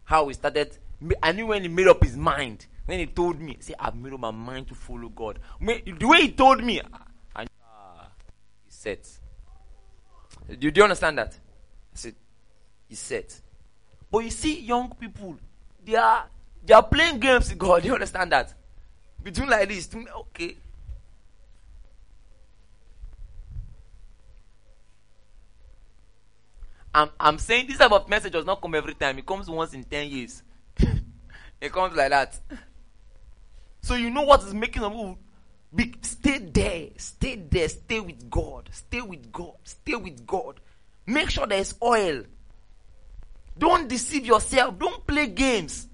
how he started. I knew when he made up his mind. When he told me, "See, I've made up my mind to follow God." The way he told me, I, knew, ah, he said, do, do you understand that? I said, he said. But you see, young people, they are they are playing games with God. Do you understand that? Be doing like this, doing okay. I'm I'm saying this type of message does not come every time. It comes once in ten years. it comes like that. So you know what is making them be, stay there, stay there, stay with God, stay with God, stay with God. Make sure there's oil. Don't deceive yourself, don't play games.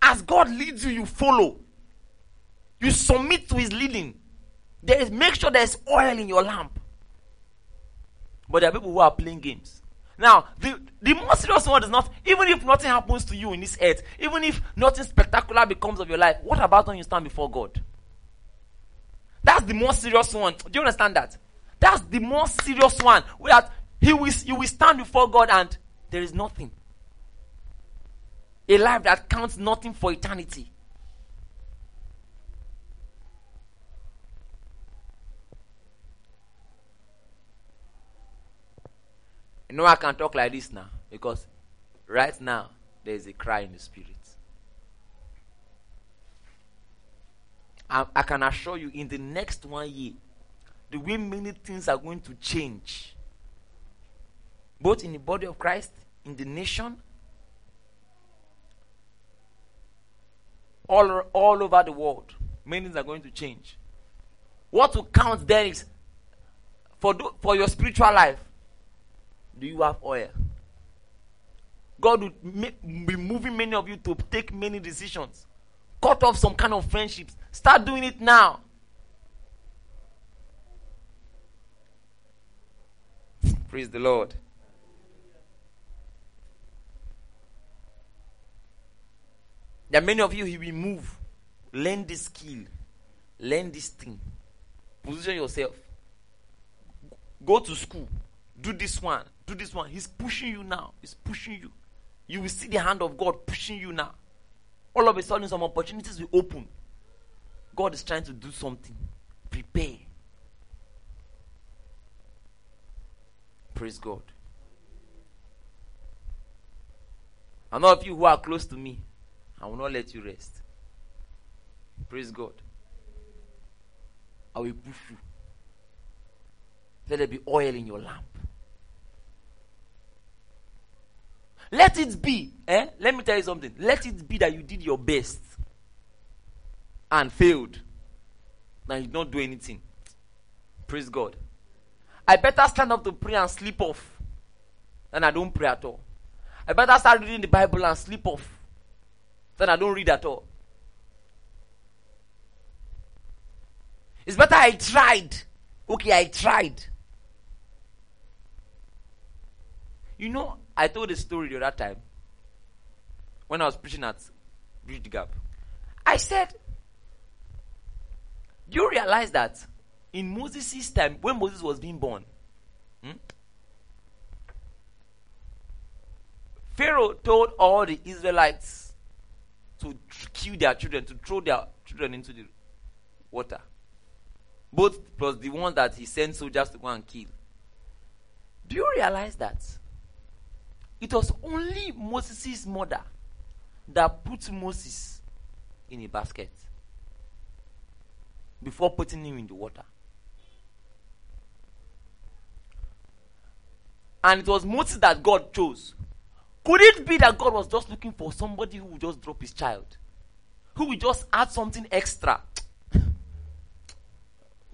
As God leads you, you follow. You submit to His leading. There is make sure there's oil in your lamp. But there are people who are playing games. Now, the, the most serious one is not, even if nothing happens to you in this earth, even if nothing spectacular becomes of your life, what about when you stand before God? That's the more serious one. Do you understand that? That's the more serious one. Where he will, you will stand before God and there is nothing. A life that counts nothing for eternity. You know I can talk like this now because right now there is a cry in the spirit. I, I can assure you, in the next one year, the way many things are going to change, both in the body of Christ, in the nation, all, all over the world, many things are going to change. What will count then is for, do, for your spiritual life, do you have oil? God will be moving many of you to take many decisions cut off some kind of friendships. Start doing it now. Praise the Lord. There are many of you, he will move. Learn this skill. Learn this thing. Position yourself. Go to school. Do this one. Do this one. He's pushing you now. He's pushing you. You will see the hand of God pushing you now. All of a sudden, some opportunities will open. God is trying to do something. Prepare. Praise God. And all of you who are close to me, I will not let you rest. Praise God. I will push you. Let there be oil in your lamp. Let it be. Eh? Let me tell you something. Let it be that you did your best and failed. Now you don't do anything. Praise God. I better stand up to pray and sleep off than I don't pray at all. I better start reading the Bible and sleep off than I don't read at all. It's better I tried. Okay, I tried. You know, I told a story the other time when I was preaching at Bridge Gap. I said, Do you realize that in Moses' time, when Moses was being born, hmm, Pharaoh told all the Israelites to kill their children, to throw their children into the water. Both plus the ones that he sent soldiers to go and kill. Do you realize that? It was only Moses' mother that put Moses in a basket before putting him in the water. And it was Moses that God chose. Could it be that God was just looking for somebody who would just drop his child? Who would just add something extra?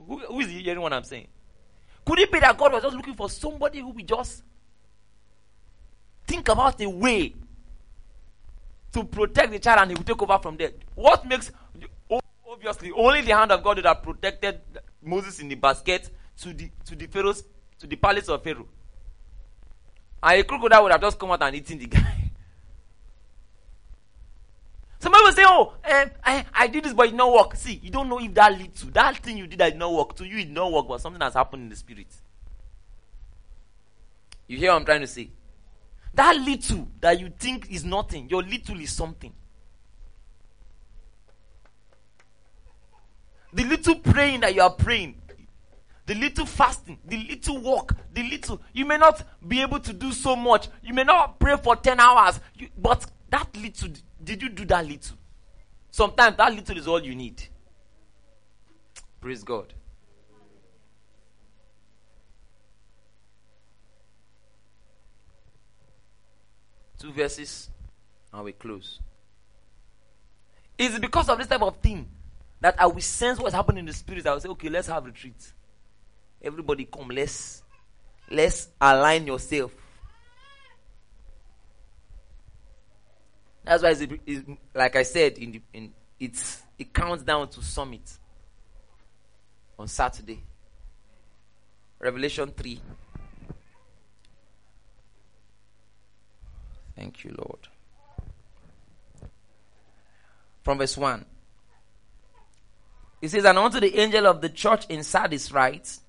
who, who is hearing what I'm saying? Could it be that God was just looking for somebody who would just think about a way to protect the child and he will take over from there? What makes obviously only the hand of God that protected Moses in the basket to the to the Pharaoh's to the palace of Pharaoh. And a crocodile would have just come out and eaten the guy. Somebody will say, Oh, eh, I, I did this, but it did not work. See, you don't know if that lead to that thing you did that did not work. To you, it did not work, but something has happened in the spirit. You hear what I'm trying to say? That little that you think is nothing, your little is something. The little praying that you are praying, the little fasting, the little walk, the little, you may not be able to do so much. You may not pray for 10 hours, you, but that little, did you do that little? Sometimes that little is all you need. Praise God. Two verses and we close. It's because of this type of thing that I will sense what's happening in the spirit. I will say, okay, let's have retreat. Everybody come, let's let's align yourself. That's why it's, it's, like I said, in the, in it's it counts down to summit on Saturday. Revelation 3. Thank you, Lord. From verse 1. It says, And unto the angel of the church in Sardis writes,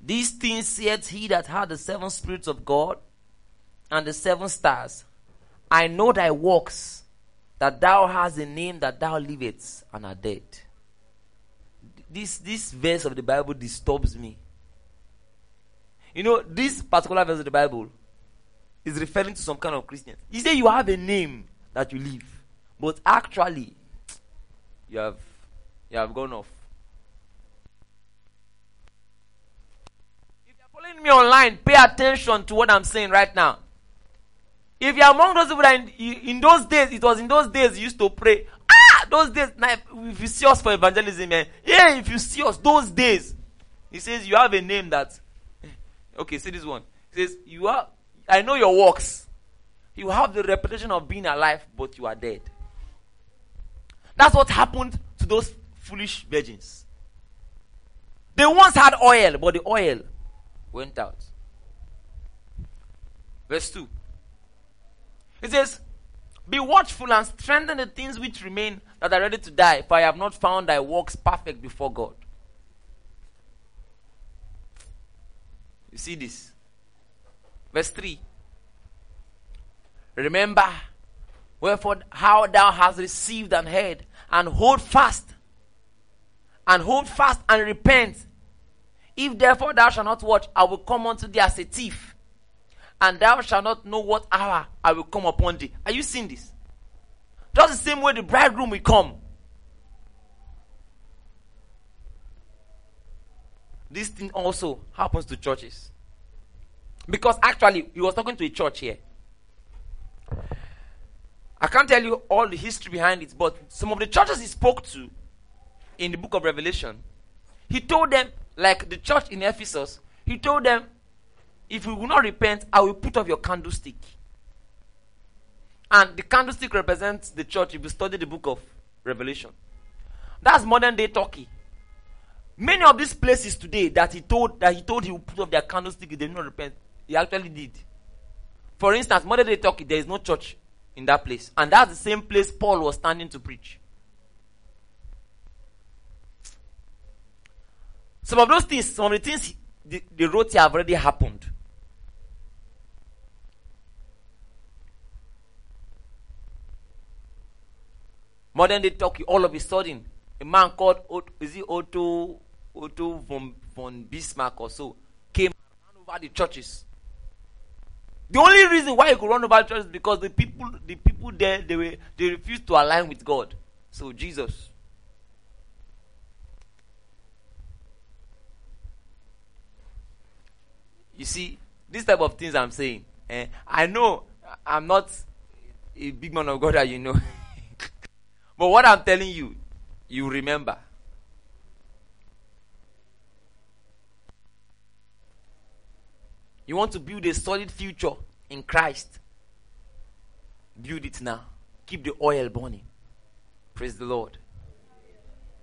These things saith he that had the seven spirits of God and the seven stars. I know thy works, that thou hast a name that thou livest and are dead. This, this verse of the Bible disturbs me. You know, this particular verse of the Bible is referring to some kind of Christians. He said you have a name that you live, but actually, you have you have gone off. If you're following me online, pay attention to what I'm saying right now. If you're among those people that in, in those days, it was in those days you used to pray. Ah, those days. Now, if you see us for evangelism, man, yeah, if you see us those days, he says you have a name that. Okay, see this one. He says you are. I know your works. You have the reputation of being alive, but you are dead. That's what happened to those foolish virgins. They once had oil, but the oil went out. Verse 2. It says, Be watchful and strengthen the things which remain that are ready to die, for I have not found thy works perfect before God. You see this? Verse 3. Remember, wherefore, how thou hast received and heard, and hold fast, and hold fast and repent. If therefore thou shalt not watch, I will come unto thee as a thief, and thou shalt not know what hour I will come upon thee. Are you seeing this? Just the same way the bridegroom will come. This thing also happens to churches. Because actually, he was talking to a church here. I can't tell you all the history behind it, but some of the churches he spoke to in the book of Revelation, he told them, like the church in Ephesus, he told them, if you will not repent, I will put off your candlestick. And the candlestick represents the church if you study the book of Revelation. That's modern day Turkey. Many of these places today that he told that he told he would put off their candlestick if they did not repent, he actually did. For instance, modern day Turkey, there is no church in that place. And that's the same place Paul was standing to preach. Some of those things, some of the things they, wrote here have already happened. Modern day Turkey, all of a sudden, a man called is it Otto Otto von, von Bismarck or so came over the churches. The only reason why he could run over the is because the people the people there they were they refused to align with God. So Jesus. You see, this type of things I'm saying. Eh, I know I'm not a big man of God, as you know. But what I'm telling you, you remember. You want to build a solid future in Christ. Build it now. Keep the oil burning. Praise the Lord.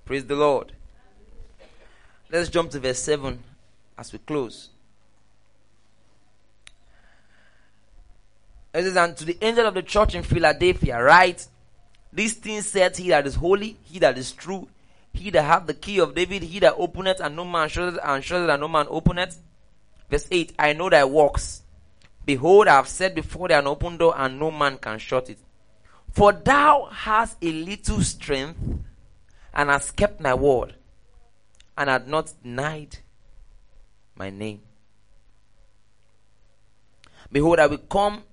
Praise the Lord. Let's jump to verse 7 as we close. It says, And to the angel of the church in Philadelphia, write, these things said he that is holy, he that is true, he that hath the key of David, he that openeth and no man shutteth, and shutteth and no man openeth. Verse 8, I know thy works. Behold, I have set before thee an open door, and no man can shut it. For thou hast a little strength, and hast kept my word, and hast not denied my name. Behold, I will come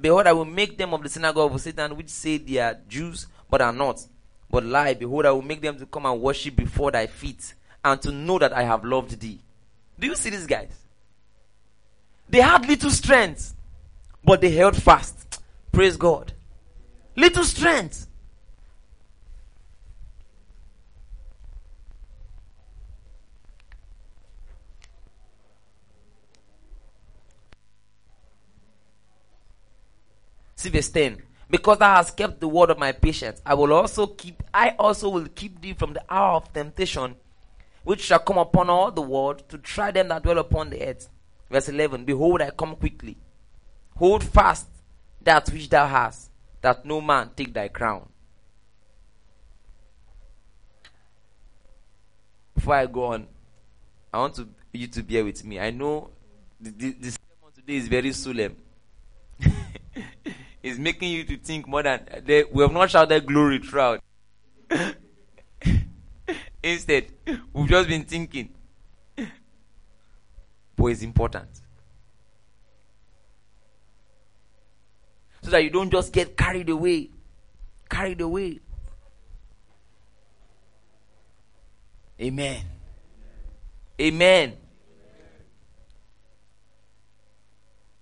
Behold, I will make them of the synagogue of Satan, which say they are Jews, but are not, but lie. Behold, I will make them to come and worship before thy feet, and to know that I have loved thee. Do you see these guys? They had little strength, but they held fast. Praise God. Little strength. See verse 10. Because thou hast kept the word of my patience, I will also keep, I also will keep thee from the hour of temptation, which shall come upon all the world to try them that dwell upon the earth. Verse 11. Behold, I come quickly. Hold fast that which thou hast, that no man take thy crown. Before I go on, I want to, you to bear with me. I know the, sermon today is very solemn. it's making you to think more than they, we have not shouted glory throughout. Instead, we've just been thinking. It's important. So that you don't just get carried away. Carried away. Amen. Amen.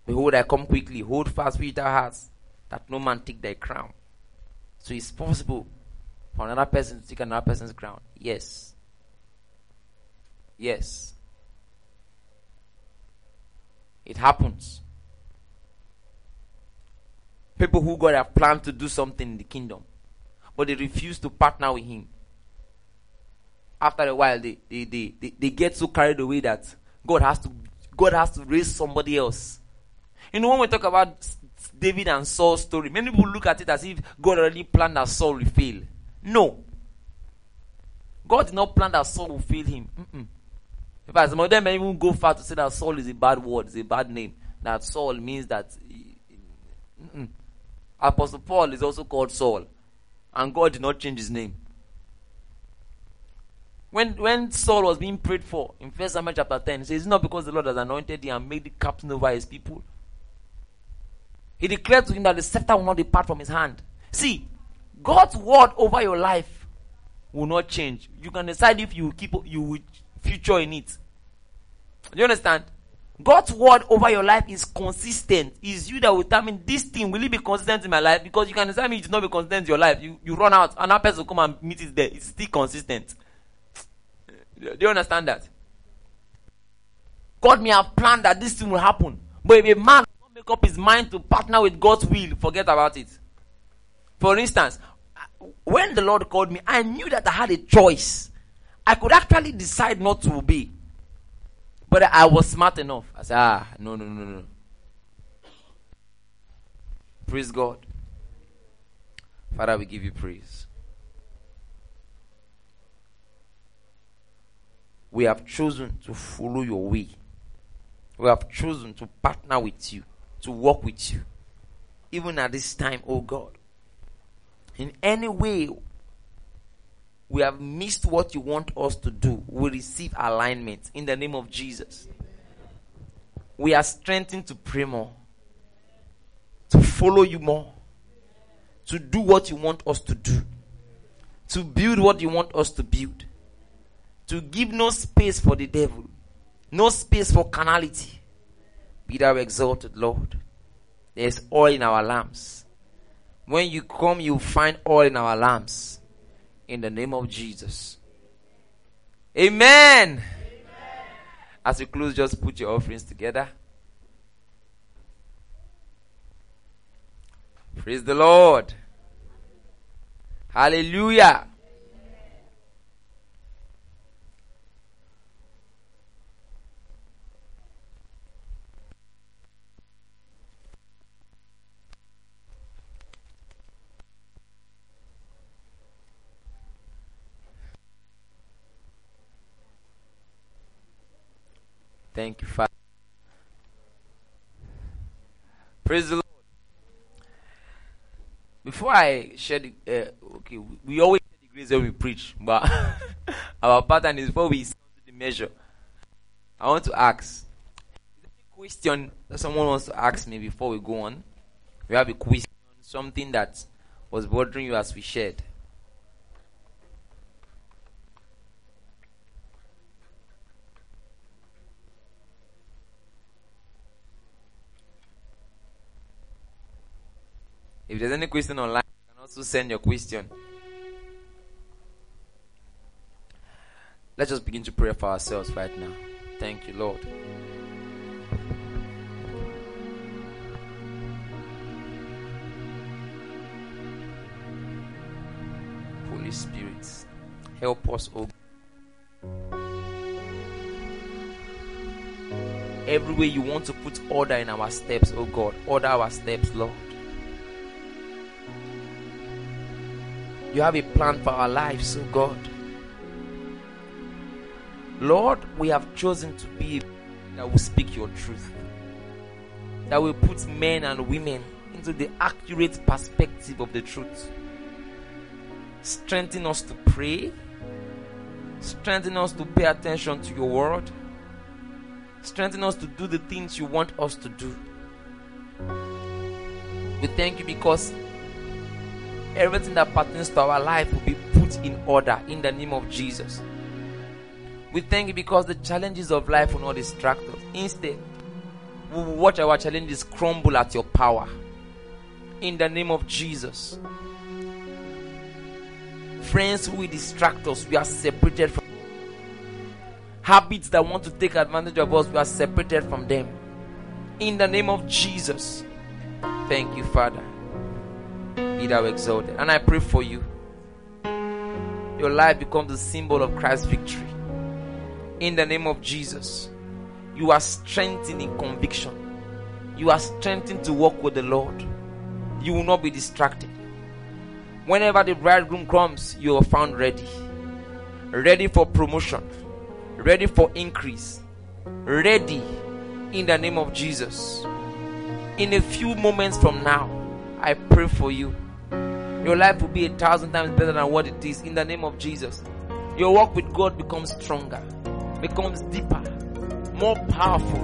Behold, I come quickly. Hold fast with our hearts that no man take thy crown. So it's possible for another person to take another person's crown. Yes. Yes. It happens. People who God have planned to do something in the kingdom, but they refuse to partner with Him. After a while, they, they, they, they, they get so carried away that God has to God has to raise somebody else You know, when we talk about David and Saul's story, many people look at it as if God already planned that Saul will fail. No. God did not plan that Saul will fail him. Mm-mm. In fact, some of them may even go far to say that Saul is a bad word, it's a bad name. That Saul means that. Mm-mm. Apostle Paul is also called Saul, and God did not change his name. When when Saul was being prayed for in First Samuel chapter 10, he says, It's not because the Lord has anointed him and made the captain over his people. He declared to him that the scepter will not depart from his hand. See, God's word over your life will not change. You can decide if you keep you will future in it. Do you understand? God's word over your life is consistent. It's you that will determine this thing will it be consistent in my life because you can decide it will not be consistent in your life. You you run out, another person come and meet it there. It's still consistent. Do you understand that? God may have planned that this thing will happen, but if a man does not make up his mind to partner with God's will, forget about it. For instance, when the Lord called me, I knew that I had a choice. I could actually decide not to obey. But I was smart enough. I said, ah, no, no, no, no. Praise God. Father, we give you praise. We have chosen to follow your way. We have chosen to partner with you, to work with you. Even at this time, oh God. In any way we have missed what you want us to do, we receive alignment in the name of Jesus. We are strengthened to pray more, to follow you more, to do what you want us to do, to build what you want us to build, to give no space for the devil, no space for carnality. Be thou exalted, Lord. There's oil in our lamps. When you come, you find oil in our lamps in the name of Jesus. Amen. Amen. As we close, just put your offerings together. Praise the Lord. Hallelujah. Thank you, Father. Praise the Lord. Before I share the, uh, okay, we, always share the grace when we preach, but our pattern is before we to the measure. I want to ask, question that someone wants to ask me before we go on? We have a question, something that was bothering you as we shared. If there's any question online, you can also send your question. Let's just begin to pray for ourselves right now. Thank you, Lord. Holy Spirit, help us, oh Everywhere you want to put order in our steps, oh God, order our steps, Lord. You have a plan for our lives, oh God. Lord, we have chosen to be that will speak your truth, that will put men and women into the accurate perspective of the truth. Strengthen us to pray, strengthen us to pay attention to your word, strengthen us to do the things you want us to do. We thank you because everything that pertains to our life will be put in order in the name of Jesus. We thank you because the challenges of life will not distract us. Instead, we will watch our challenges crumble at your power. In the name of Jesus. Friends who will distract us, we are separated from habits that want to take advantage of us, we are separated from them. In the name of Jesus. Thank you, Father. Be thou exalted. And I pray for you. Your life becomes the symbol of Christ's victory. In the name of Jesus. You are strengthened in conviction. you are strengthened to walk with the Lord. You will not be distracted. Whenever the bridegroom comes, you are found ready. Ready for promotion, ready for increase, ready in the name of Jesus. In a few moments from now, I pray for you. Your life will be a thousand times better than what it is in the name of Jesus. Your walk with God becomes stronger, becomes deeper, more powerful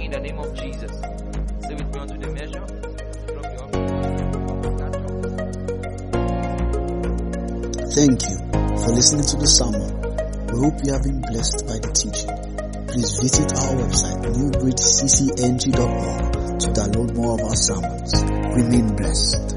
in the name of Jesus. Say with me unto the measure. Thank you for listening to the sermon. We hope you have been blessed by the teaching. Please visit our website newbridgeccng.org to download more of our sermons. Remain blessed.